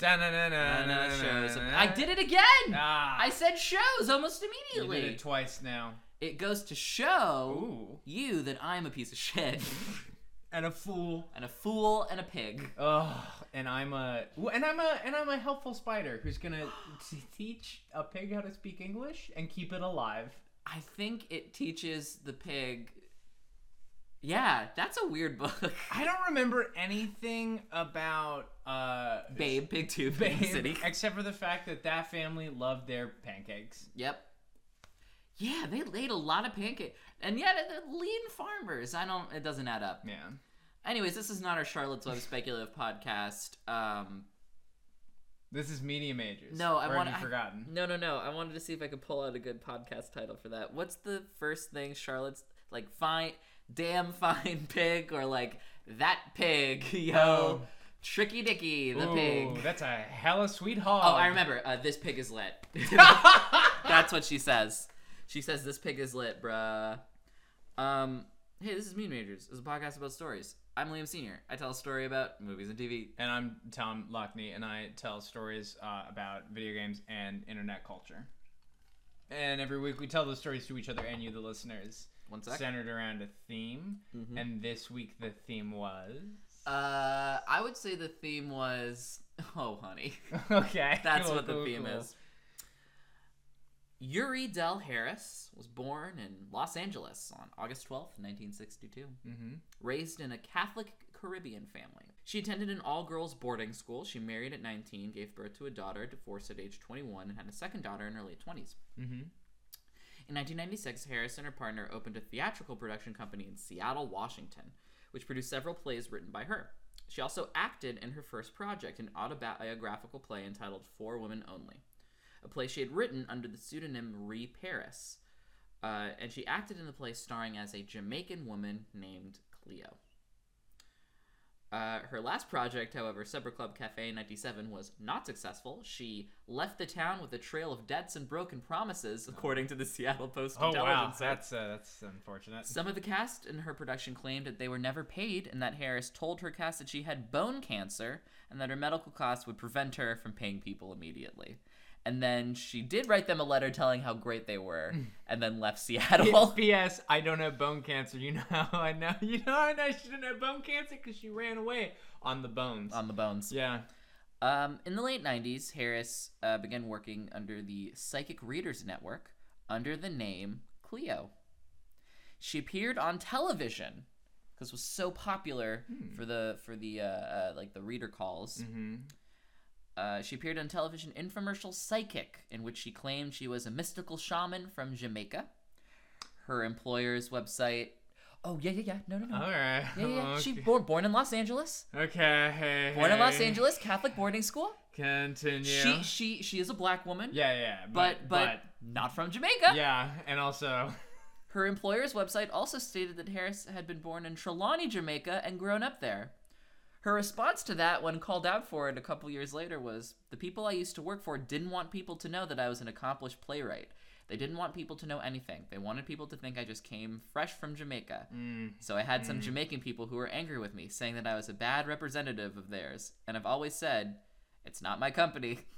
Shows. I did it again. Ah, I said shows almost immediately. you did it twice now. It goes to show Ooh. you that I'm a piece of shit And a fool. and a fool and a pig. Oh, and I'm a and I'm a and I'm a helpful spider who's gonna teach a pig how to speak English and keep it alive. I think it teaches the pig. Yeah, that's a weird book. I don't remember anything about uh Babe, Pig Tooth, Babe, Babe City. except for the fact that that family loved their pancakes. Yep. Yeah, they laid a lot of pancake, and yet they're lean farmers. I don't. It doesn't add up. Yeah. Anyways, this is not our Charlotte's Web speculative podcast. Um, This is Media Majors. No, I want- forgotten. no, no, no. I wanted to see if I could pull out a good podcast title for that. What's the first thing Charlotte's like? Fine, damn fine pig, or like that pig, yo, Oh. Tricky Dicky the Ooh, pig. that's a hella sweet hog. Oh, I remember. Uh, this pig is lit. That's what she says. She says this pig is lit, bruh. Um, hey, this is Mean Majors. Is a podcast about stories. I'm Liam Senior. I tell a story about movies and TV. And I'm Tom Lockney, and I tell stories uh, about video games and internet culture. And every week we tell those stories to each other and you, the listeners, One sec. centered around a theme. Mhm. And this week the theme was. Uh, I would say the theme was, oh honey, okay. that's cool, what the cool, theme cool. is. Youree Dell Harris was born in Los Angeles on August twelfth, 1962. Mm-hmm. raised in a Catholic Caribbean family. She attended an all girls boarding school. She married at 19, gave birth to a daughter, divorced at age 21, and had a second daughter in her late 20s. Mm-hmm. In 1996, Harris and her partner opened a theatrical production company in Seattle, Washington, which produced several plays written by her. She also acted in her first project, an autobiographical play entitled For Women Only, a play she had written under the pseudonym Ree Perris. Uh, and she acted in the play starring as a Jamaican woman named Cleo. Uh, her last project, however, Supper Club Cafe 97, was not successful. She left the town with a trail of debts and broken promises, according to the Seattle Post Oh Intelligencer. wow, that's uh, that's unfortunate. Some of the cast in her production claimed that they were never paid, and that Harris told her cast that she had bone cancer, and that her medical costs would prevent her from paying people immediately. And then she did write them a letter telling how great they were, and then left Seattle. P.S. I don't have bone cancer. You know how I know? You know I know she didn't have bone cancer because she ran away on the bones. on the bones. yeah. Um, in the late 90s, Harris uh, began working under the Psychic Readers Network under the name Cleo. She appeared on television because was so popular for the for the uh, uh, like the reader calls. Mm-hmm. Uh, she appeared on television infomercial Psychic, in which she claimed she was a mystical shaman from Jamaica. Her employer's website. Oh yeah yeah yeah no no no. All right. yeah, yeah. She Okay. born born in Los Angeles. Okay. Hey, Born in Los. Angeles, Catholic boarding school. Continue. She she she is a black woman. yeah, yeah. but, but not from Jamaica. yeah, and also. Her employer's website also stated that Harris had been born in Trelawny, Jamaica, and grown up there. Her response to that, when called out for it a couple years later, was The people I used to work for didn't want people to know that I was an accomplished playwright. They didn't want people to know anything. They wanted people to think I just came fresh from Jamaica. Mm, So I had some Jamaican people who were angry with me, saying that I was a bad representative of theirs. And I've always said, It's not my company.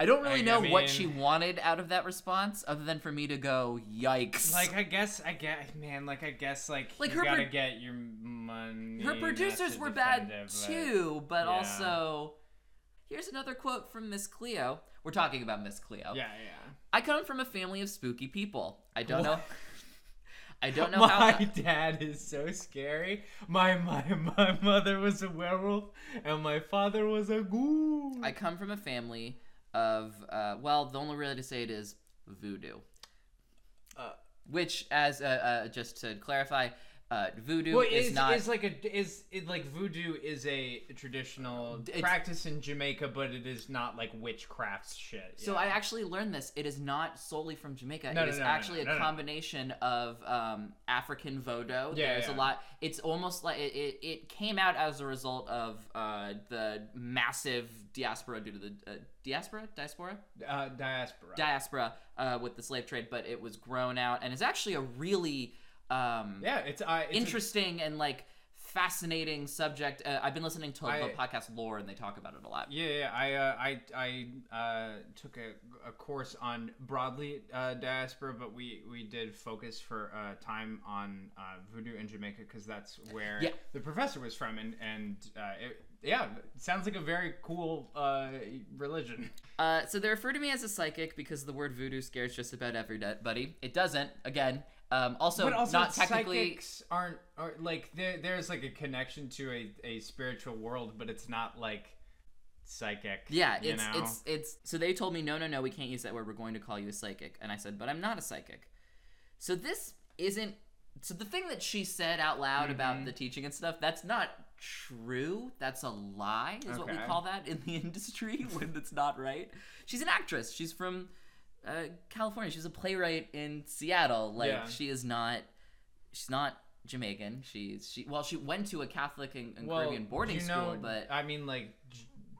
I don't really I- I know what she wanted out of that response, other than for me to go, yikes. like I guess I get man like I guess like Like, you her gotta pro- get your money. Her producers were bad it, but- too, but yeah. also. Here's another quote from Miss Cleo. We're talking about Miss Cleo. Yeah, yeah. I come from a family of spooky people. I don't know. I don't know my how. My dad is so scary. My my my mother was a werewolf and my father was a ghoul. I come from a family of, uh, well, the only way to say it is voodoo. Uh, Which, as uh, uh, just to clarify, uh, voodoo well, is, is, not. is like a is it like voodoo is a traditional practice in Jamaica, but it is not like witchcraft shit. so yeah. I actually learned this. It is not solely from Jamaica. No, it no, is no, actually a combination of um, African voodoo. Yeah, There's yeah. a lot. It's almost like it, it, it came out as a result of uh, the massive diaspora due to the uh, diaspora diaspora uh, diaspora. diaspora uh, with the slave trade, but it was grown out and is actually a really um, yeah, it's uh, it's a- interesting and like fascinating subject. Uh, I've been listening to I- the podcast Lore, and they talk about it a lot. Yeah, yeah. I uh, I I uh, took a, a course on broadly uh, diaspora, but we we did focus for uh, time on uh, voodoo in Jamaica because that's where Yeah. the professor was from, and and uh, it, yeah, sounds like a very cool uh, religion. Uh, so they refer to me as a psychic because the word voodoo scares just about everybody. It doesn't. Again, um, also, but also, not technically. psychics aren't are, like there. There's like a connection to a, a spiritual world, but it's not like psychic. Yeah, you it's know? it's it's. So they told me no, no, no, we can't use that word. We're going to call you a psychic, and I said, but I'm not a psychic. So this isn't. So the thing that she said out loud Mm-hmm. about the teaching and stuff, that's not true. That's a lie, is what we call that in the industry when it's not right. She's an actress. She's from uh, California. She's a playwright in Seattle. Like Yeah. she is not. She's not Jamaican. She's she. Well, she went to a Catholic and, and Caribbean boarding you know, school, but I mean, like,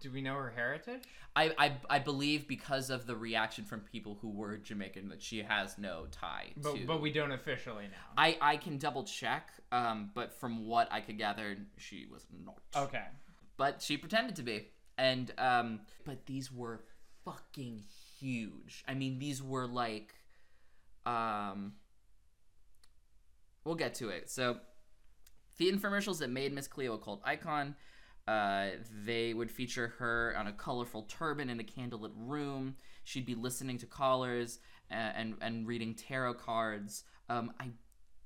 do we know her heritage? I, I I believe because of the reaction from people who were Jamaican that she has no tie But to. but we don't officially know. I I can double check, um, but from what I could gather, she was not. okay. But she pretended to be, and um, but these were fucking huge. I mean, these were like, um, we'll get to it. So, the infomercials that made Miss Cleo a cult icon. Uh, they would feature her on a colorful turban in a candlelit room. She'd be listening to callers and and, and reading tarot cards. Um, I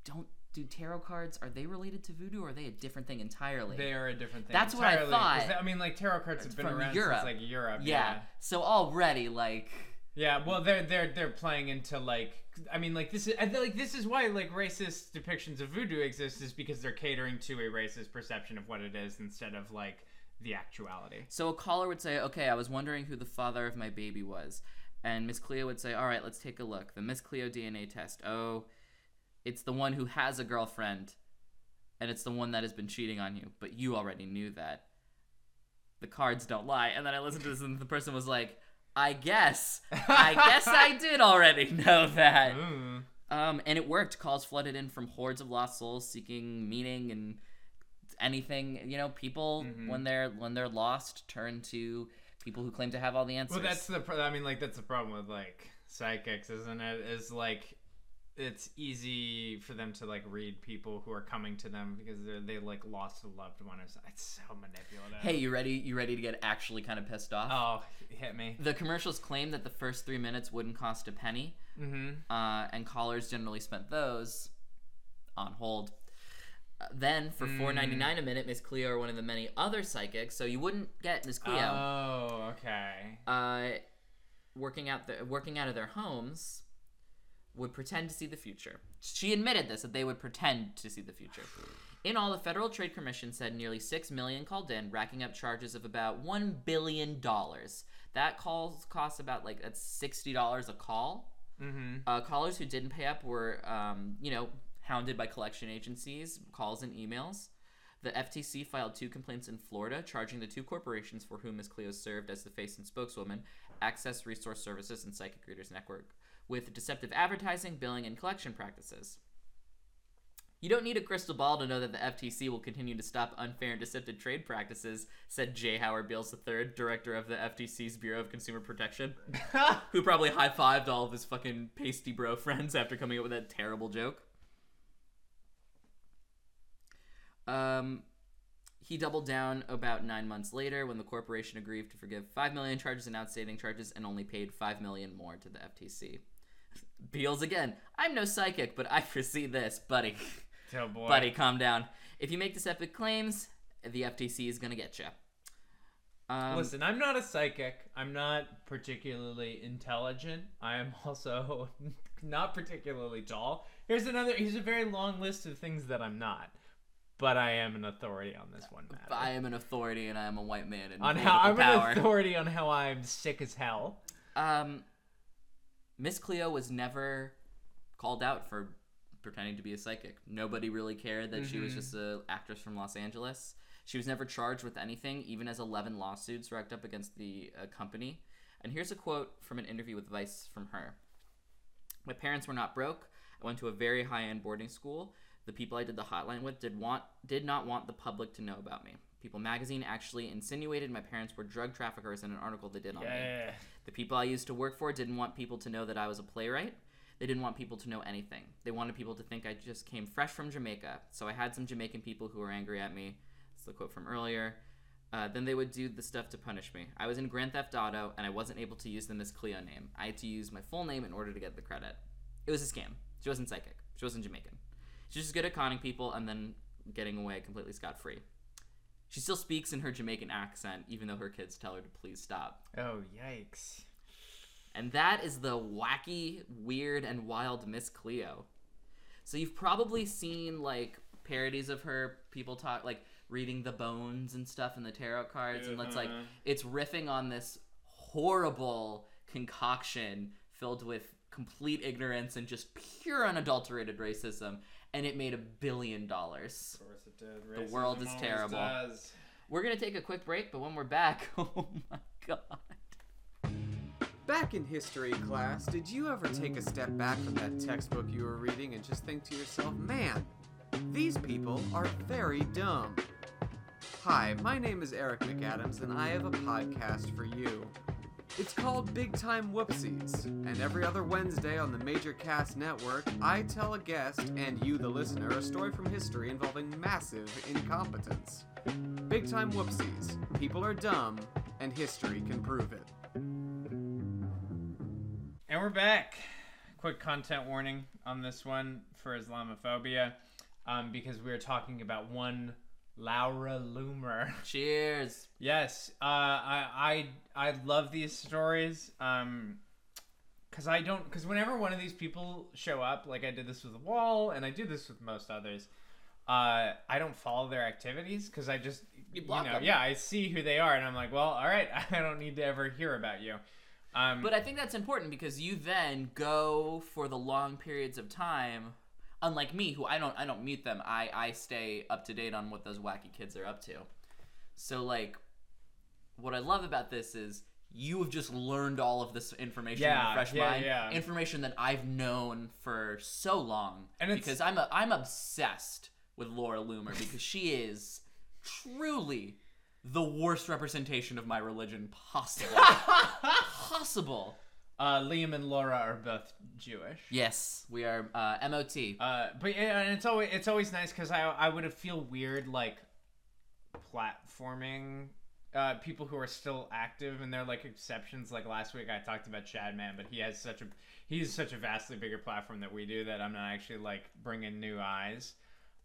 don't do tarot cards. Are they related to voodoo? or Are they a different thing entirely? They are a different thing. That's what I thought. I mean, like tarot cards have been around Europe. since like Europe. yeah. So already, like, Yeah. Yeah. Well, they're they're they're playing into like. I mean, like this is like this is why like racist depictions of voodoo exist is because they're catering to a racist perception of what it is instead of like the actuality. so a caller would say, "Okay, I was wondering who the father of my baby was," and Miss Cleo would say, "All right, let's take a look. The Miss Cleo DNA test. Oh, it's the one who has a girlfriend, and it's the one that has been cheating on you. But you already knew that. The cards don't lie." And then I listened to this, and the person was like, "I guess, I guess I did already know that." Ooh. Um, and it worked. Calls flooded in from hordes of lost souls seeking meaning and anything. You know, people Mhm. when they're when they're lost turn to people who claim to have all the answers. Well, that's the. Pro- I mean, like that's the problem with like psychics, isn't it? Is like it's easy for them to like read people who are coming to them because they they like lost a loved one. So. It's so manipulative. hey, you ready? You ready to get actually kind of pissed off? Oh, hit me. The commercials claim that the first three minutes wouldn't cost a penny, Mm-hmm. uh, and callers generally spent those on hold. Uh, then, for Mm. four ninety nine a minute, Miss Cleo or one of the many other psychics, so you wouldn't get Miss Cleo. Oh, okay. uh, working out the working out of their homes would pretend to see the future. She admitted this that they would pretend to see the future. In all, the Federal Trade Commission said nearly six million called in, racking up charges of about one billion dollars. That calls costs about like that's sixty dollars a call. Mm-hmm. Uh, callers who didn't pay up were, um, you know, hounded by collection agencies, calls and emails. The FTC filed two complaints in Florida, charging the two corporations for whom Ms. Cleo served as the face and spokeswoman, Access Resource Services and Psychic Readers Network, with deceptive advertising, billing, and collection practices. You don't need a crystal ball to know that the FTC will continue to stop unfair and deceptive trade practices, said J. Howard Beales III, director of the FTC's Bureau of Consumer Protection who probably high fived all of his fucking pasty bro friends after coming up with that terrible joke. Um, he doubled down about nine months later when the corporation agreed to forgive five million charges and outstanding charges and only paid five million more to the FTC. Beales again. I'm no psychic, but I foresee this, buddy. oh boy. Buddy, calm down. If you make deceptive claims, the FTC is gonna get you. Um, Listen, I'm not a psychic. I'm not particularly intelligent. I am also not particularly tall. Here's another. Here's a very long list of things that I'm not. But I am an authority on this one matter. I am an authority and I am a white man in on how I'm power. an authority on how I'm sick as hell. Um, Miss Cleo was never called out for pretending to be a psychic. Nobody really cared that she was Mhm. just an actress from Los Angeles. She was never charged with anything, even as 11 lawsuits racked up against the uh, company. And here's a quote from an interview with Vice from her. My parents were not broke. I went to a very high end boarding school. The people I did the hotline with did want did not want the public to know about me. People magazine actually insinuated my parents were drug traffickers in an article they did on me. The people I used to work for didn't want people to know that I was a playwright. They didn't want people to know anything. They wanted people to think I just came fresh from Jamaica. So I had some Jamaican people who were angry at me. That's the quote from earlier. Uh, then they would do the stuff to punish me. I was in Grand Theft Auto, and I wasn't able to use the Miss Cleo name. I had to use my full name in order to get the credit. It was a scam. She wasn't psychic. She wasn't Jamaican. She's just good at conning people and then getting away completely scot free. She still speaks in her Jamaican accent, even though her kids tell her to please stop. Oh yikes. And that is the wacky, weird, and wild Miss Cleo. So you've probably seen like parodies of her, people talk like reading the bones and stuff in the tarot cards, and it's like Uh-huh. it's riffing on this horrible concoction filled with complete ignorance and just pure unadulterated racism, and it made a billion dollars. Of course it did. The world is terrible. does. We're gonna take a quick break, but when we're back, oh my god. Back in history class, did you ever take a step back from that textbook you were reading and just think to yourself, man, these people are very dumb? Hi, my name is Eric McAdams, and I have a podcast for you. It's called Big Time Whoopsies, and every other Wednesday on the Major Cast Network, I tell a guest and you, the listener, a story from history involving massive incompetence. Big Time Whoopsies. People are dumb, and history can prove it. And we're back. Quick content warning on this one for Islamophobia, um, because we are talking about one Laura Loomer. Cheers. yes, uh, I I I love these stories. Um, cause I don't, cause whenever one of these people show up, like I did this with the wall, and I do this with most others. Uh, I don't follow their activities because I just, You you, block know, them. yeah, I see who they are, and I'm like, well, all right, I don't need to ever hear about you. Um, But I think that's important because you then go for the long periods of time. Unlike me, who I don't I don't mute them. I I stay up to date on what those wacky kids are up to. So like, what I love about this is you have just learned all of this information in a fresh yeah, mind, yeah. information that I've known for so long. And because I'm a, I'm obsessed with Laura Loomer because she is truly the worst representation of my religion possible. possible. Uh, Liam and Laura are both Jewish. Yes, we are uh, MOT. Uh, but yeah, and it's always it's always nice because I I would have feel weird like platforming uh, people who are still active and they're like exceptions. Like last week I talked about Chad Man, but he has such a he's such a vastly bigger platform that we do that I'm not actually like bringing new eyes.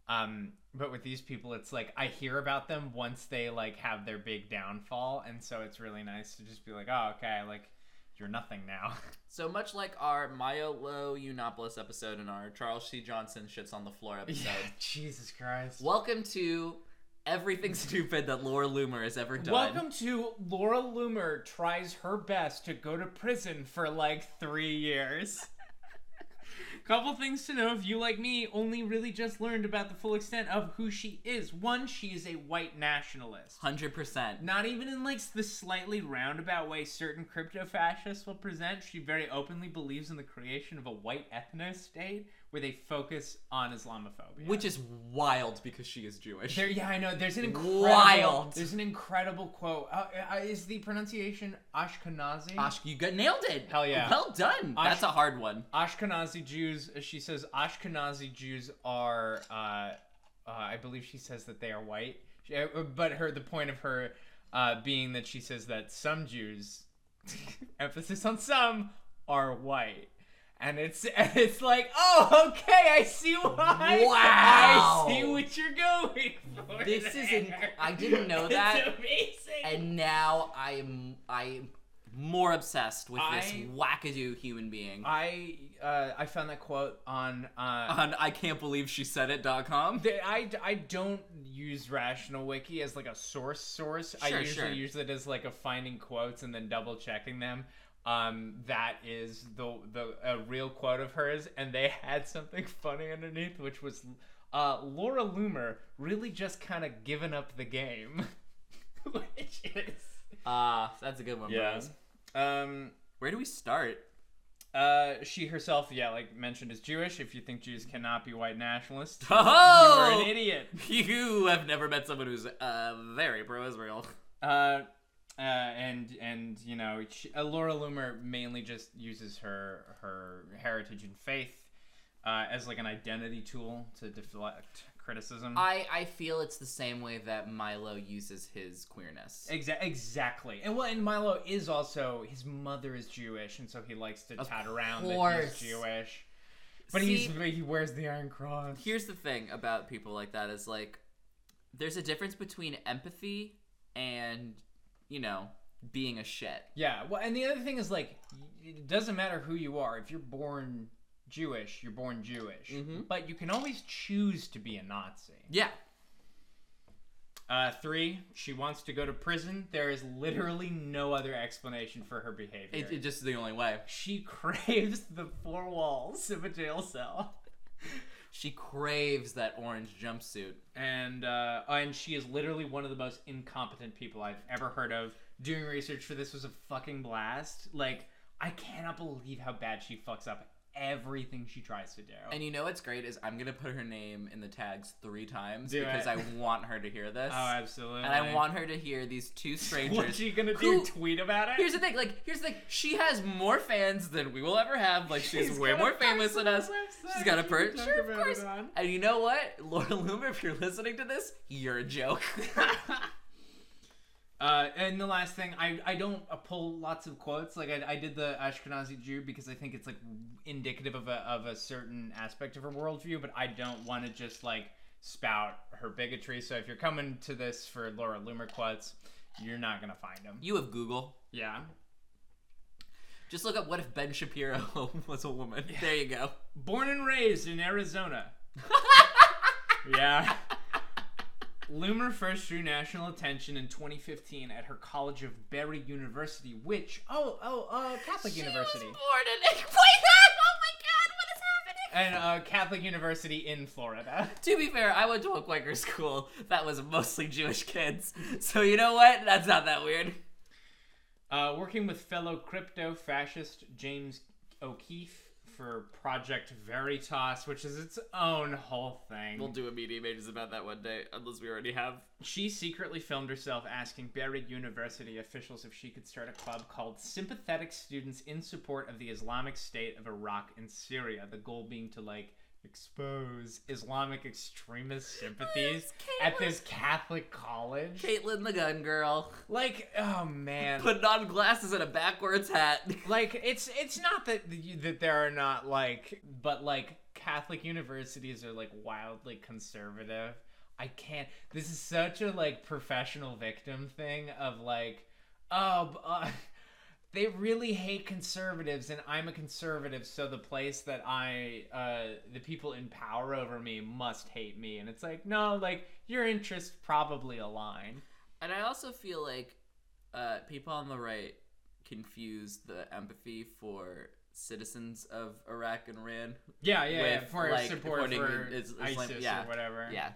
Um, but with these people, it's like I hear about them once they like have their big downfall, and so it's really nice to just be like, oh, okay, like you're nothing now. So much like our Milo Yiannopoulos episode and our Charles C. Johnson shits on the floor episode. Jesus Christ. Welcome to everything stupid that Laura Loomer has ever done. Welcome to Laura Loomer tries her best to go to prison for like three years. Couple things to know if you, like me, only really just learned about the full extent of who she is. One, she is a white nationalist. Hundred percent. Not even in like the slightly roundabout way certain crypto fascists will present. She very openly believes in the creation of a white ethno state where they focus on Islamophobia. Which is wild because she is Jewish. There, yeah, I know. There's an incredible. Wild. There's an incredible quote. Uh, uh, is the pronunciation Ashkenazi? Ash, you got nailed it. Hell yeah. Well done. Ash- That's a hard one. Ashkenazi Jews. uh, She says Ashkenazi Jews are. Uh, uh, I believe she says that they are white. She, uh, but her the point of her uh, being that she says that some Jews, emphasis on some, are white. And it's and it's like, oh, okay, I see why. Wow. I see what you're going for. This is there. inc- I didn't know that. It's amazing. And now I am I am more obsessed with this I- wackadoo human being. I uh, I found that quote on uh, on I can't believe she said it.com. I, I don't use Rational Wiki as like a source source. I usually sure. use it as like a finding quotes and then double checking them. Um, that is the the a real quote of hers, and they had something funny underneath, which was uh, Laura Loomer really just kind of given up the game, which is Ah, that's a good one, bros. Um, Where do we start? Uh, she herself, yeah, like mentioned, is Jewish. If you think Jews cannot be white nationalists, Oh! you're an idiot. You have never met someone who's uh, very pro-Israel. Uh, uh, and and you know, she, uh, Laura Loomer mainly just uses her her heritage and faith uh, as like an identity tool to deflect criticism. I, I feel it's the same way that Milo uses his queerness. Exa- exactly. And well, and Milo is also his mother is Jewish, and so he likes to Of tout around that he's Jewish. But See- he's he wears the Iron Cross. Here's the thing about people like that is like there's a difference between empathy and you know being a shit. Yeah. Well, and the other thing is like, it doesn't matter who you are. If you're born Jewish, you're born Jewish. Mhm. But you can always choose to be a Nazi. Yeah. Uh, three, she wants to go to prison. There is literally no other explanation for her behavior. It, it just is the only way. she craves the four walls of a jail cell. She craves that orange jumpsuit. and uh, and she is literally one of the most incompetent people I've ever heard of. Doing research for this was a fucking blast. Like I cannot believe how bad she fucks up everything she tries to do. And you know what's great is I'm gonna put her name in the tags three times Do because it. I want her to hear this. oh, absolutely. and I want her to hear these two strangers. What's she gonna do? who- tweet about it? Here's the thing, like, here's the thing. She has more fans than we will ever have. Like, she's, She's way more famous than us. website She's got a she per. can talk Sure, of course. And you know what, Laura Loomer, if you're listening to this, you're a joke. Uh, and the last thing, I, I don't uh, pull lots of quotes. Like I, I did the Ashkenazi Jew because I think it's like indicative of a of a certain aspect of her worldview, but I don't want to just like spout her bigotry. So if you're coming to this for Laura Loomer quotes, you're not gonna find them. you have Google. Yeah. Just look up what if Ben Shapiro was a woman. There you go. Born and raised in Arizona. yeah. Loomer first drew national attention in 2015 at her College of Barry University, which oh oh uh Catholic University. She was born in. Wait, oh my God, what is happening? and uh, Catholic University in Florida. To be fair, I went to a Quaker school that was mostly Jewish kids. So you know what? That's not that weird. Uh, working with fellow crypto fascist James O'Keefe for Project Veritas, which is its own whole thing. We'll do a media majors about that one day, unless we already have. She secretly filmed herself asking Barry University officials if she could start a club called Sympathetic Students in Support of the Islamic State of Iraq and Syria. The goal being to like expose Islamic extremist sympathies at this Catholic college. Kaitlin the gun girl, Like, oh man. putting on glasses and a backwards hat. like it's it's not that that there are not like but like catholic universities are like wildly conservative i can't this is such a like professional victim thing of like oh b- uh, they really hate conservatives and i'm a conservative so the place that i uh the people in power over me must hate me and it's like no like your interests probably align And I also feel like uh, people on the right confuse the empathy for citizens of Iraq and Iran. yeah yeah, yeah With, for like, support supporting for is- isis yeah. or whatever Yeah.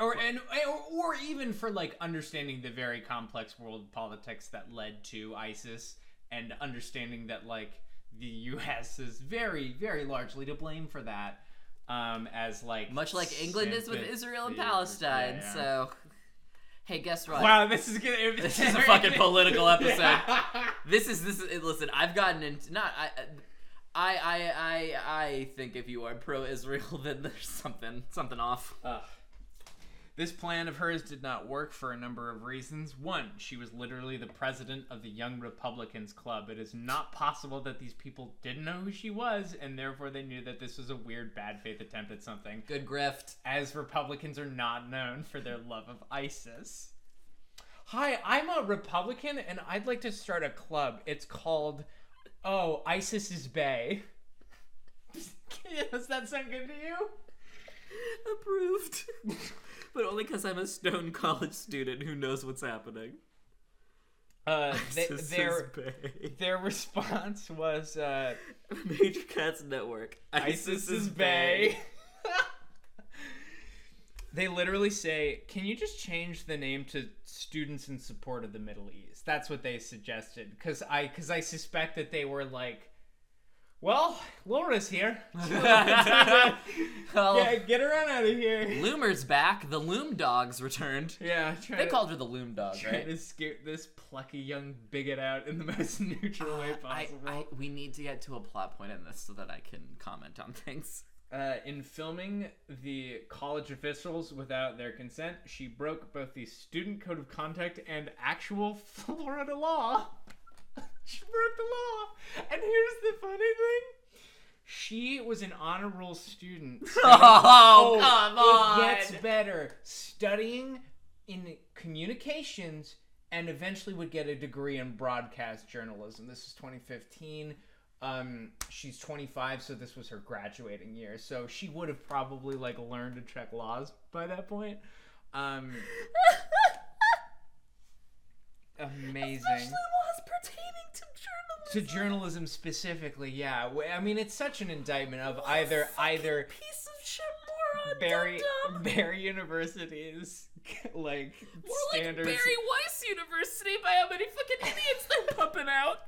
or and or, or even for like understanding the very complex world politics that led to ISIS and understanding that like the U.S. is very very largely to blame for that, um, as like Much like England is with Israel and Palestine. yeah, yeah. So, hey, guess what? Wow, this is gonna. This is a fucking political episode. Yeah. This is this is listen. I've gotten into not I. I, I I I think if you are pro-Israel, then there's something something off. Ugh. This plan of hers did not work for a number of reasons. One, she was literally the president of the Young Republicans Club. It is not possible that these people didn't know who she was, and therefore they knew that this was a weird bad faith attempt at something. Good grift. As Republicans are not known for their love of ISIS. Hi, I'm a Republican, and I'd like to start a club. It's called, oh, ISIS is Bay. Does that sound good to you? Approved. but only because I'm a stone college student who knows what's happening. Uh, they, ISIS their is Bay. their response was uh, Major Cats Network. ISIS is Bay. they literally say, "Can you just change the name to Students in Support of the Middle East?" That's what they suggested because I because I suspect that they were like, Well, Laura's here. Yeah, get her on out of here. Loomer's back. The Loom Dogs returned. Yeah, They to, called her the Loom Dog, try right? to scoot this plucky young bigot out in the most neutral way I, possible. I, we need to get to a plot point in this so that I can comment on things. Uh, in filming the college officials without their consent, she broke both the student code of conduct and actual Florida law. She broke the law. And here's the funny thing. She was an honor roll student. Oh, come on! It gets better. Studying in communications and eventually would get a degree in broadcast journalism. This is 2015. Um, she's 25, so this was her graduating year. So she would have probably like learned to check laws by that point. Um, amazing. laws pertaining to journalism. To journalism specifically, yeah. I mean, it's such an indictment of either either piece of shit moron. Barry Barry University's like More standards, like Bari Weiss University by how many fucking idiots they're pumping out.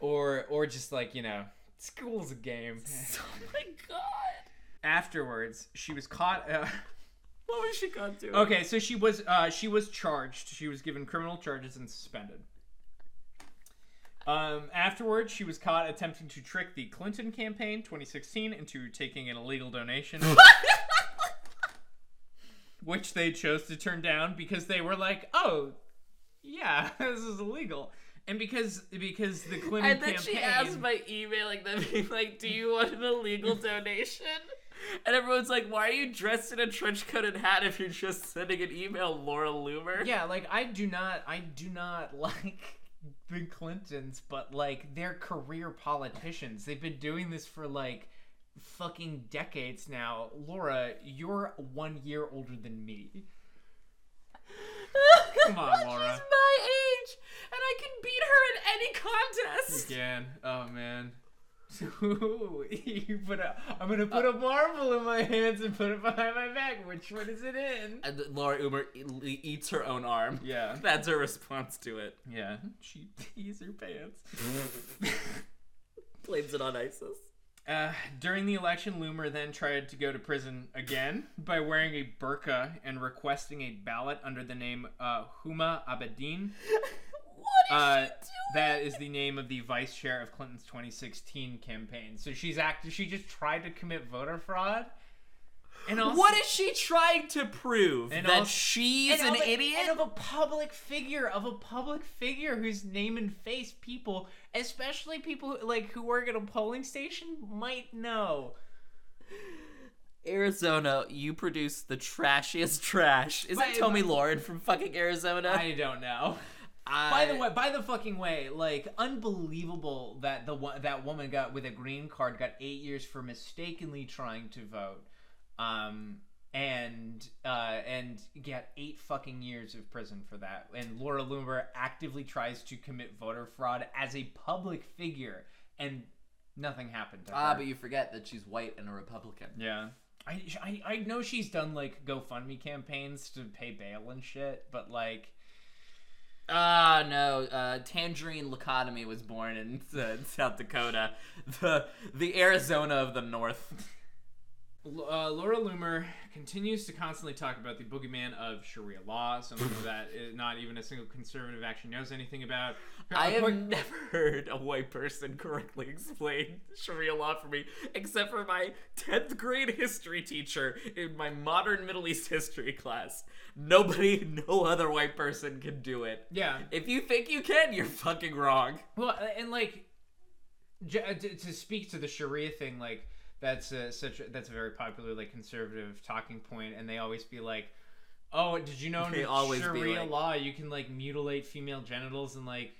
or or just like you know, school's a game. Oh my god. Afterwards, she was caught. Uh, What was she caught doing? okay, so she was uh, she was charged. She was given criminal charges and suspended. Um, afterwards, she was caught attempting to trick the Clinton campaign 2016 into taking an illegal donation. which they chose to turn down because they were like, "Oh, yeah, this is illegal," and because because the Clinton And then campaign. she asked by emailing them, like, "Do you want an illegal donation?" And everyone's like, "Why are you dressed in a trench coat and hat if you're just sending an email, Laura Loomer?" yeah, like I do not, I do not like the Clintons, but like they're career politicians. They've been doing this for like fucking decades now. Laura, you're one year older than me. Come on, Laura. She's my age, and I can beat her in any contest. Again. Oh man. You put a, I'm gonna put a marble in my hands and put it behind my back. Which one is it in? And Laura Loomer e- eats her own arm. Yeah. That's her response to it. Yeah. She pees her pants. Blames it on ISIS. Uh, during the election, Loomer then tried to go to prison again by wearing a burqa and requesting a ballot under the name uh, Huma Abedin. Uh, that is the name of the vice chair of Clinton's 2016 campaign. So she's act. She just tried to commit voter fraud. And also, what is she trying to prove? That also- she's an idiot? of a public figure of a public figure whose name and face people especially people who, like who work at a polling station might know Arizona, you produce the trashiest trash. Is it Tomi Lahren from fucking Arizona? i don't know by the way by the fucking way like unbelievable that the one that woman got with a green card got eight years for mistakenly trying to vote um and uh and get eight fucking years of prison for that. And laura loomer actively tries to commit voter fraud as a public figure and nothing happened to her. Ah, but you forget that she's white and a Republican. yeah. I, I i know she's done like gofundme campaigns to pay bail and shit but like Ah, no. Uh, Tangerine Lacotomy was born in uh, South Dakota, the the Arizona of the North. uh, Laura Loomer continues to constantly talk about the boogeyman of Sharia law, something that not even a single conservative actually knows anything about. I have According- never heard a white person correctly explain Sharia law for me, except for my 10th grade history teacher in my modern Middle East history class. Nobody, no other white person can do it. yeah. If you think you can, you're fucking wrong. Well, uh, and like uh, to, speak to the Sharia thing, like that's a, such a, that's a very popular like conservative talking point, and they always be like. Oh, did you know in They always be Sharia like- law you can like mutilate female genitals and like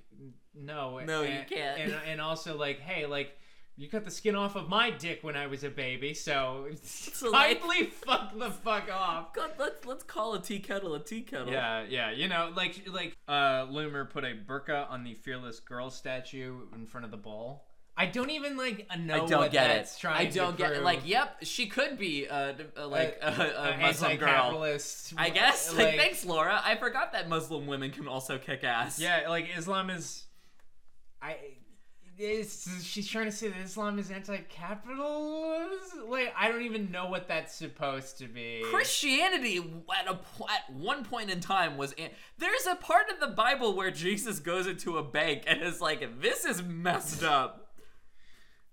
no No, you and- can't. and and also like hey like you cut the skin off of my dick when I was a baby so, like- kindly fuck the fuck off. God, let's let's call a tea kettle a tea kettle. Yeah, yeah, you know, like like uh Loomer put a burqa on the fearless girl statue in front of the ball. I don't even like know I don't what get that's it. I don't get it. Like, yep, she could be uh, uh, like Uh, a, a Uh, Muslim girl. I guess. Like, Like, thanks, Laura. I forgot that Muslim women can also kick ass. yeah, like Islam is, I is she's trying to say that Islam is anti-capitalist? Like I don't even know what that's supposed to be. Christianity at a at one point in time was in, there's a part of the Bible where Jesus goes into a bank and is like, "This is messed up."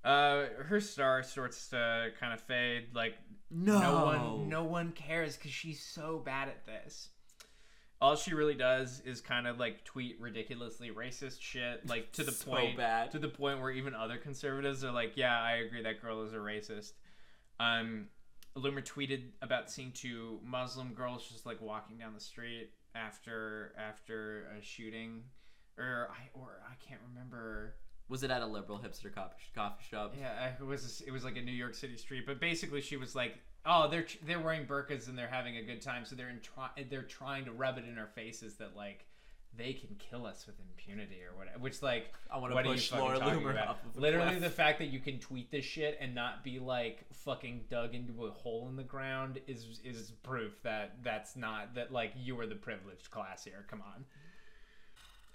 Uh, her star starts to kind of fade. Like No, no one, no one cares because she's so bad at this. All she really does is kind of like tweet ridiculously racist shit, like to the So point bad. to the point where even other conservatives are like, "Yeah, I agree that girl is a racist." Um, Loomer tweeted about seeing two Muslim girls just like walking down the street after after a shooting, or I or I can't remember. Was it at a liberal hipster coffee, coffee shop? Yeah, it was it was like a New York City street, but basically she was like, "Oh, they're they're wearing burqas and they're having a good time, so they're in try, they're trying to rub it in our faces that like they can kill us with impunity or whatever." Which like I wanna what are you push Laura talking Loomer about? off of a Literally, cliff. the fact that you can tweet this shit and not be like fucking dug into a hole in the ground is is proof that that's not that like you are the privileged class here. Come on.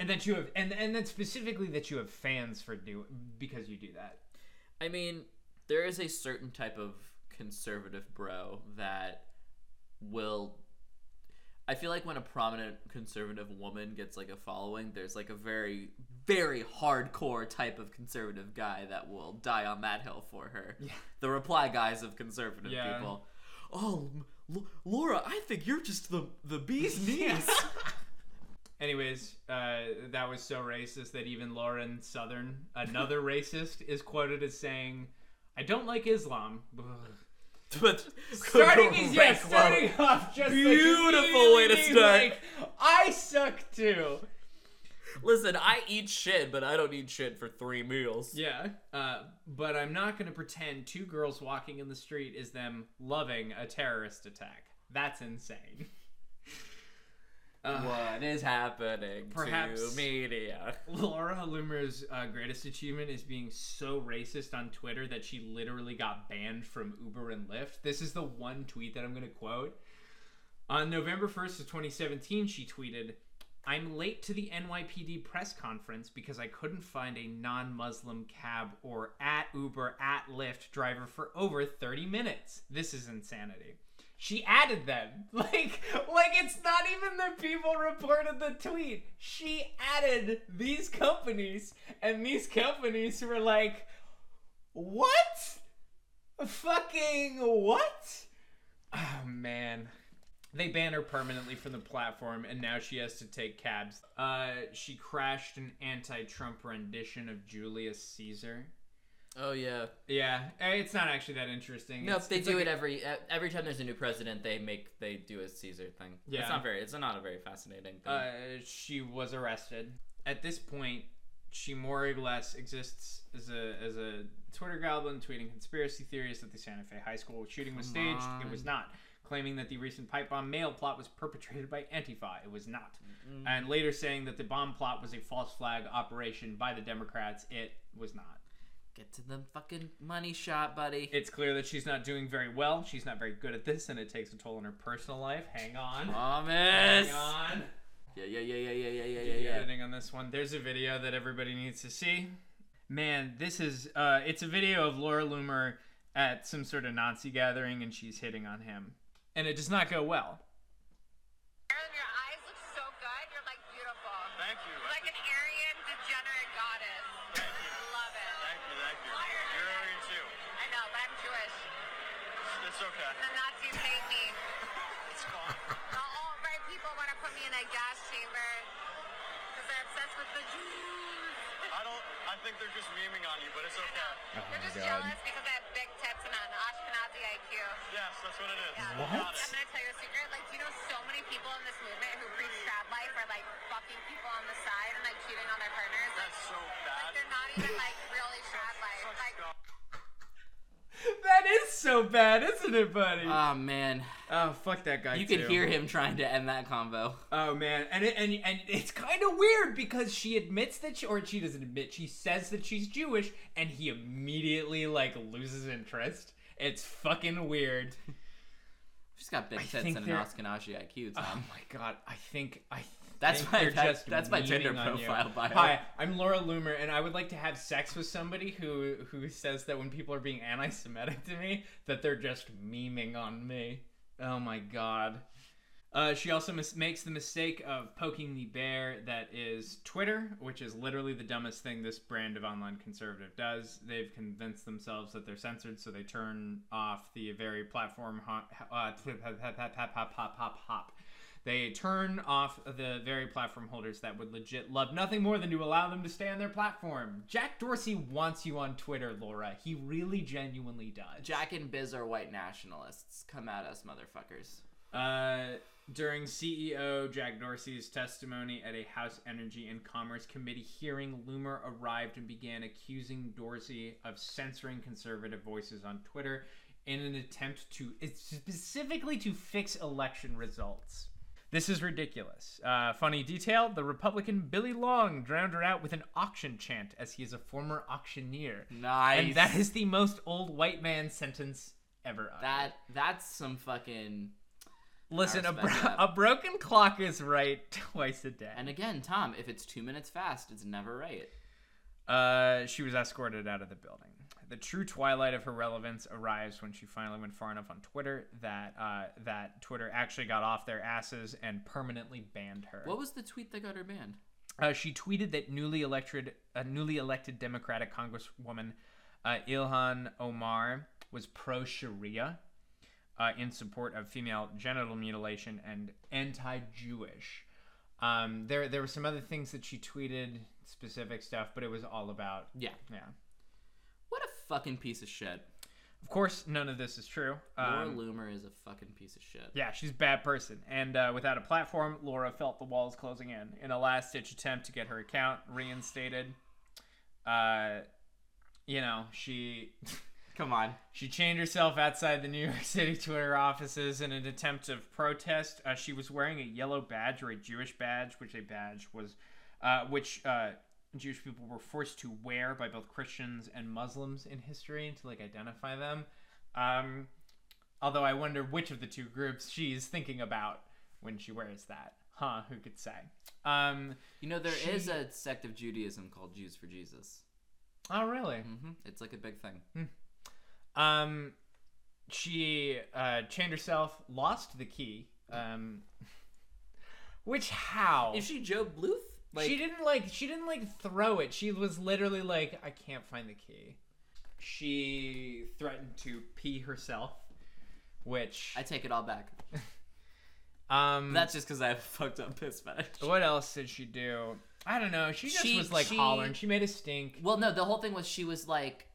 And that you have, and and then specifically that you have fans for do because you do that. I mean, there is a certain type of conservative bro that will. I feel like when a prominent conservative woman gets like a following, there's like a very, very hardcore type of conservative guy that will die on that hill for her. Yeah. The reply guys of conservative Yeah. people. Oh, L- Laura, I think you're just the the bee's knees. Anyways, uh, that was so racist that even Lauren Southern, another racist, is quoted as saying, "I don't like Islam." Starting is yeah, starting off just Beautiful way to like, start. Like, I suck too. Listen, I eat shit, but I don't eat shit for three meals. Yeah, uh, but I'm not going to pretend two girls walking in the street is them loving a terrorist attack. That's insane. Uh, What is happening Perhaps- to media? Laura Loomer's uh, greatest achievement is being so racist on Twitter that she literally got banned from Uber and Lyft. This is the one tweet that I'm going to quote. On November 1st of 2017, she tweeted, I'm late to the NYPD press conference because I couldn't find a non Muslim cab or at Uber at Lyft driver for over 30 minutes. This is insanity. She added them. Like, like it's not even the people reported the tweet. She added these companies, and these companies were like, what? Fucking what? Oh man. They banned her permanently from the platform, and now she has to take cabs. Uh, she crashed an anti-Trump rendition of Julius Caesar. Oh yeah. Yeah, eh, it's not actually that interesting. No, It's- they it's do like it every every time there's a new president. They make they do a Caesar thing. Yeah. it's not very. It's not a very fascinating thing. Uh, she was arrested. At this point, she more or less exists as a as a Twitter goblin, tweeting conspiracy theories that the Santa Fe High School shooting was Come staged. It was not. Claiming that the recent pipe bomb mail plot was perpetrated by Antifa. It was not. Mm. And later saying that the bomb plot was a false flag operation by the Democrats. It was not. Get to the fucking money shot, buddy. It's clear that she's not doing very well. She's not very good at this, and it takes a toll on her personal life. Hang on. Thomas. Hang on. Yeah, yeah, yeah, yeah, yeah, yeah, yeah, the yeah. editing on this one. There's a video that everybody needs to see. Man, this is uh it's a video of Laura Loomer at some sort of Nazi gathering and she's hitting on him. And it does not go well. Aaron, your eyes look so good. You're like beautiful. Thank you. You're like an Aryan degenerate goddess. Thank you. Love it. Thank you, thank you. Liar. You're Aryan too. I know, but I'm Jewish. It's okay. The Nazis hate me. It's fine. The alt-right people want to put me in a gas chamber because they're obsessed with the Jews. I don't. I think they're just memeing on you, but it's okay. Oh They're my just God. jealous because I have big tits and an Ashkenazi IQ. Yes, that's what it is. Yeah. You got I'm gonna tell you a secret. Like, you know, so many people in this movement who preach trad life are like fucking people on the side and like cheating on their partners. That's so like bad. they're not even like really trad life. Such Like, dumb. That is so bad, isn't it, buddy? Oh man, oh, fuck that guy you too. could hear him trying to end that convo. Oh man, and it, and and it's kind of weird because she admits that she or she doesn't admit. She says that she's Jewish, and he immediately like loses interest. It's fucking weird. She's got big tits and an Ashkenazi IQ, Oh my god, I think I That's my- just that's my Tinder memeing on you. profile bio. Hi, I'm Laura Loomer, and I would like to have sex with somebody who who says that when people are being anti-Semitic to me, that they're just memeing on me. Oh my god. Uh, she also mis- makes the mistake of poking the bear that is Twitter, which is literally the dumbest thing this brand of online conservative does. They've convinced themselves that they're censored, so they turn off the very platform. Ho- uh, hop, hop, hop, hop, hop, hop. They turn off the very platform holders that would legit love nothing more than to allow them to stay on their platform. Jack Dorsey wants you on Twitter, Laura. He really genuinely does. Jack and Biz are white nationalists. Come at us, motherfuckers. Uh, during CEO Jack Dorsey's testimony at a House Energy and Commerce Committee hearing, Loomer arrived and began accusing Dorsey of censoring conservative voices on Twitter in an attempt to specifically to fix election results. This is ridiculous. Uh, funny detail the Republican Billy Long drowned her out with an auction chant as he is a former auctioneer. Nice. And that is the most old white man sentence ever uttered. that. That's some fucking. Listen, a, bro- a broken clock is right twice a day. And again, Tom, if it's two minutes fast, it's never right. Uh, she was escorted out of the building. The true twilight of her relevance arrives when she finally went far enough on Twitter that uh, that Twitter actually got off their asses and permanently banned her. What was the tweet that got her banned? Uh, she tweeted that newly elected, a newly elected Democratic Congresswoman uh, Ilhan Omar was pro Sharia uh, in support of female genital mutilation and anti-Jewish. Um, there, there were some other things that she tweeted, specific stuff, but it was all about Yeah. yeah. Fucking piece of shit. Of course, none of this is true. Laura Um, Loomer is a fucking piece of shit. Yeah, she's a bad person. And uh, without a platform, Laura felt the walls closing in. In a last ditch attempt to get her account reinstated, uh, you know, she Come on. she chained herself outside the New York City Twitter offices in an attempt of protest. Uh, she was wearing a yellow badge or a Jewish badge, which a badge was, uh, which uh, Jewish people were forced to wear by both Christians and Muslims in history to like identify them. Um, although I wonder which of the two groups she's thinking about when she wears that. Huh? Who could say? Um, You know, there is She- a sect of Judaism called Jews for Jesus. oh, really? hmm It's like a big thing. Um, she uh, chained herself, lost the key. Um, which how? Is she Gob Bluth? Like, she didn't like. She didn't like throw it. She was literally like, I can't find the key. She threatened to pee herself, which I take it all back. um. That's just because I have a fucked up piss fetish. what else did she do? I don't know. She just She- was like she- hollering. She made a stink. Well, no, the whole thing was she was like,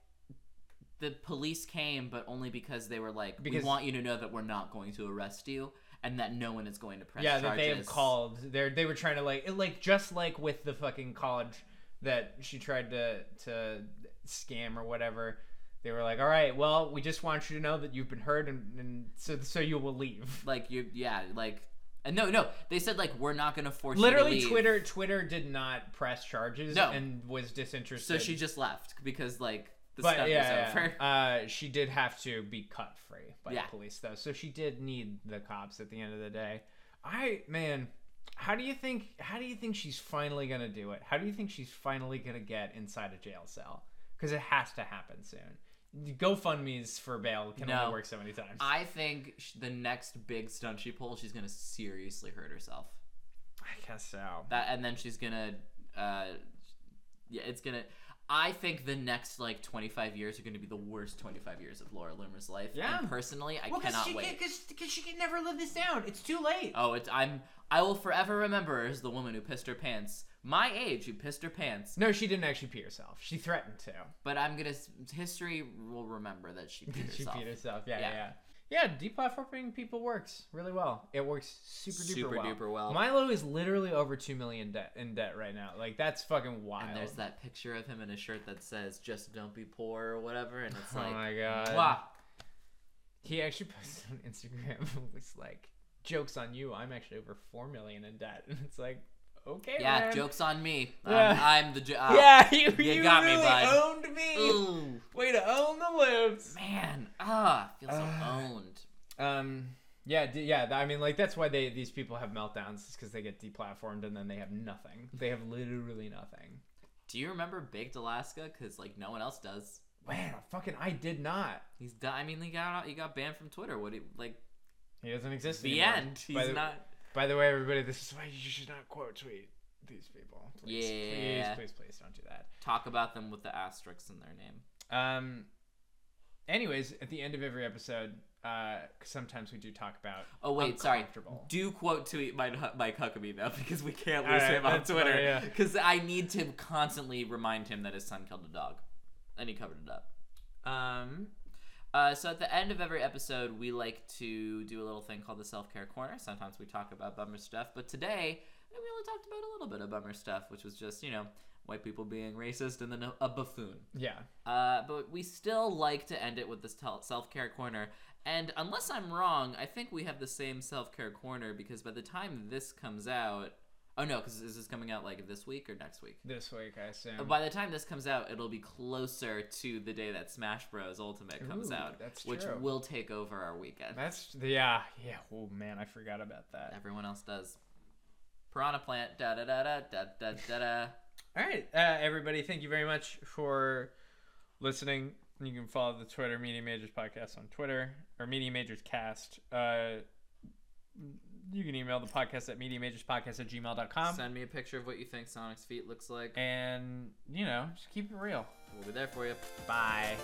the police came, but only because they were like, Because- we want you to know that we're not going to arrest you and that no one is going to press charges. yeah, charges. that they have called. They they were trying to like it, like just like with the fucking college that she tried to to scam or whatever. They were like, all right, well, we just want you to know that you've been heard, and, and so so you will leave. Like you, yeah, like, and no, no, they said like we're not going to force Literally, you to leave. Twitter Twitter did not press charges No. and was disinterested. So she just left because like the but stuff yeah, was over. yeah. Uh, she did have to be cut free by Yeah. the police though, so she did need the cops at the end of the day. I man, how do you think? How do you think she's finally gonna do it? How do you think she's finally gonna get inside a jail cell? Because it has to happen soon. GoFundmes for bail can No. only work so many times. I think the next big stunt she pulls, she's gonna seriously hurt herself. I guess so. That and then she's gonna, uh, yeah, it's gonna. I think the next like 25 years are gonna be the worst 25 years of Laura Loomer's life. Yeah. And personally, I Well, cannot she, wait. because she can never live this down. It's too late. Oh, it's I'm. I will forever remember as the woman who pissed her pants. My age, who pissed her pants. No, she didn't actually pee herself. She threatened to. But I'm gonna. History will remember that she peed she herself. peed herself. Yeah, Yeah. yeah, yeah. Deplatforming people works really well. It works super duper Super well. duper well. Milo is literally over two million debt in debt right now. Like that's fucking wild. And there's that picture of him in a shirt that says "Just don't be poor" or whatever, and it's like, Oh like, my god. Mwah. He actually posted on Instagram. It was like, "Jokes on you. I'm actually over four million in debt." And it's like, okay, yeah, man. jokes on me. Yeah. I'm, I'm the jo- ah, Yeah, you, you you got me, really bud. owned me. Ooh, Way to own the libs. man, ah, I feel so Ah. owned. Um, Yeah, d- yeah. I mean, like that's why they these people have meltdowns, is because they get deplatformed and then they have nothing. They have literally nothing. Do you remember Baked Alaska? Because like no one else does. Man, fucking, I did not. He's done. I mean, he got he got banned from Twitter. What? He, like He doesn't exist. the anymore. end. He's the, not. By the way, everybody, this is why you should not quote tweet these people. Please, Yeah. Please, please, please, don't do that. Talk about them with the asterisks in their name. Um. Anyways, at the end of every episode, uh, sometimes we do talk about. Oh wait, sorry. Do quote tweet Mike, Mike Huckabee though, because we can't lose right, him on Twitter. fine, yeah. Because I need to constantly remind him that his son killed a dog, and he covered it up. Um, uh, so at the end of every episode, we like to do a little thing called the self care corner. Sometimes we talk about bummer stuff, but today we only talked about a little bit of bummer stuff, which was just you know white people being racist and then a, buffoon. Yeah. Uh, but we still like to end it with this self care corner. And unless I'm wrong, I think we have the same self care corner because by the time this comes out, Oh no, because is this coming out like this week or next week? This week, I assume. By the time this comes out, it'll be closer to the day that Smash Bros. Ultimate comes Ooh, out, That's true. Which will take over our weekend. That's yeah, yeah. Oh man, I forgot about that. Everyone else does. Piranha Plant. Da da da da da da da. da. All right, uh, everybody. Thank you very much for listening. You can follow the Twitter Media Majors podcast on Twitter or Media Majors Cast. Uh, you can email the podcast at mediamajorspodcast at gmail.com. Send me a picture of what you think Sonic's feet looks like. And, you know, just keep it real. We'll be there for you. Bye.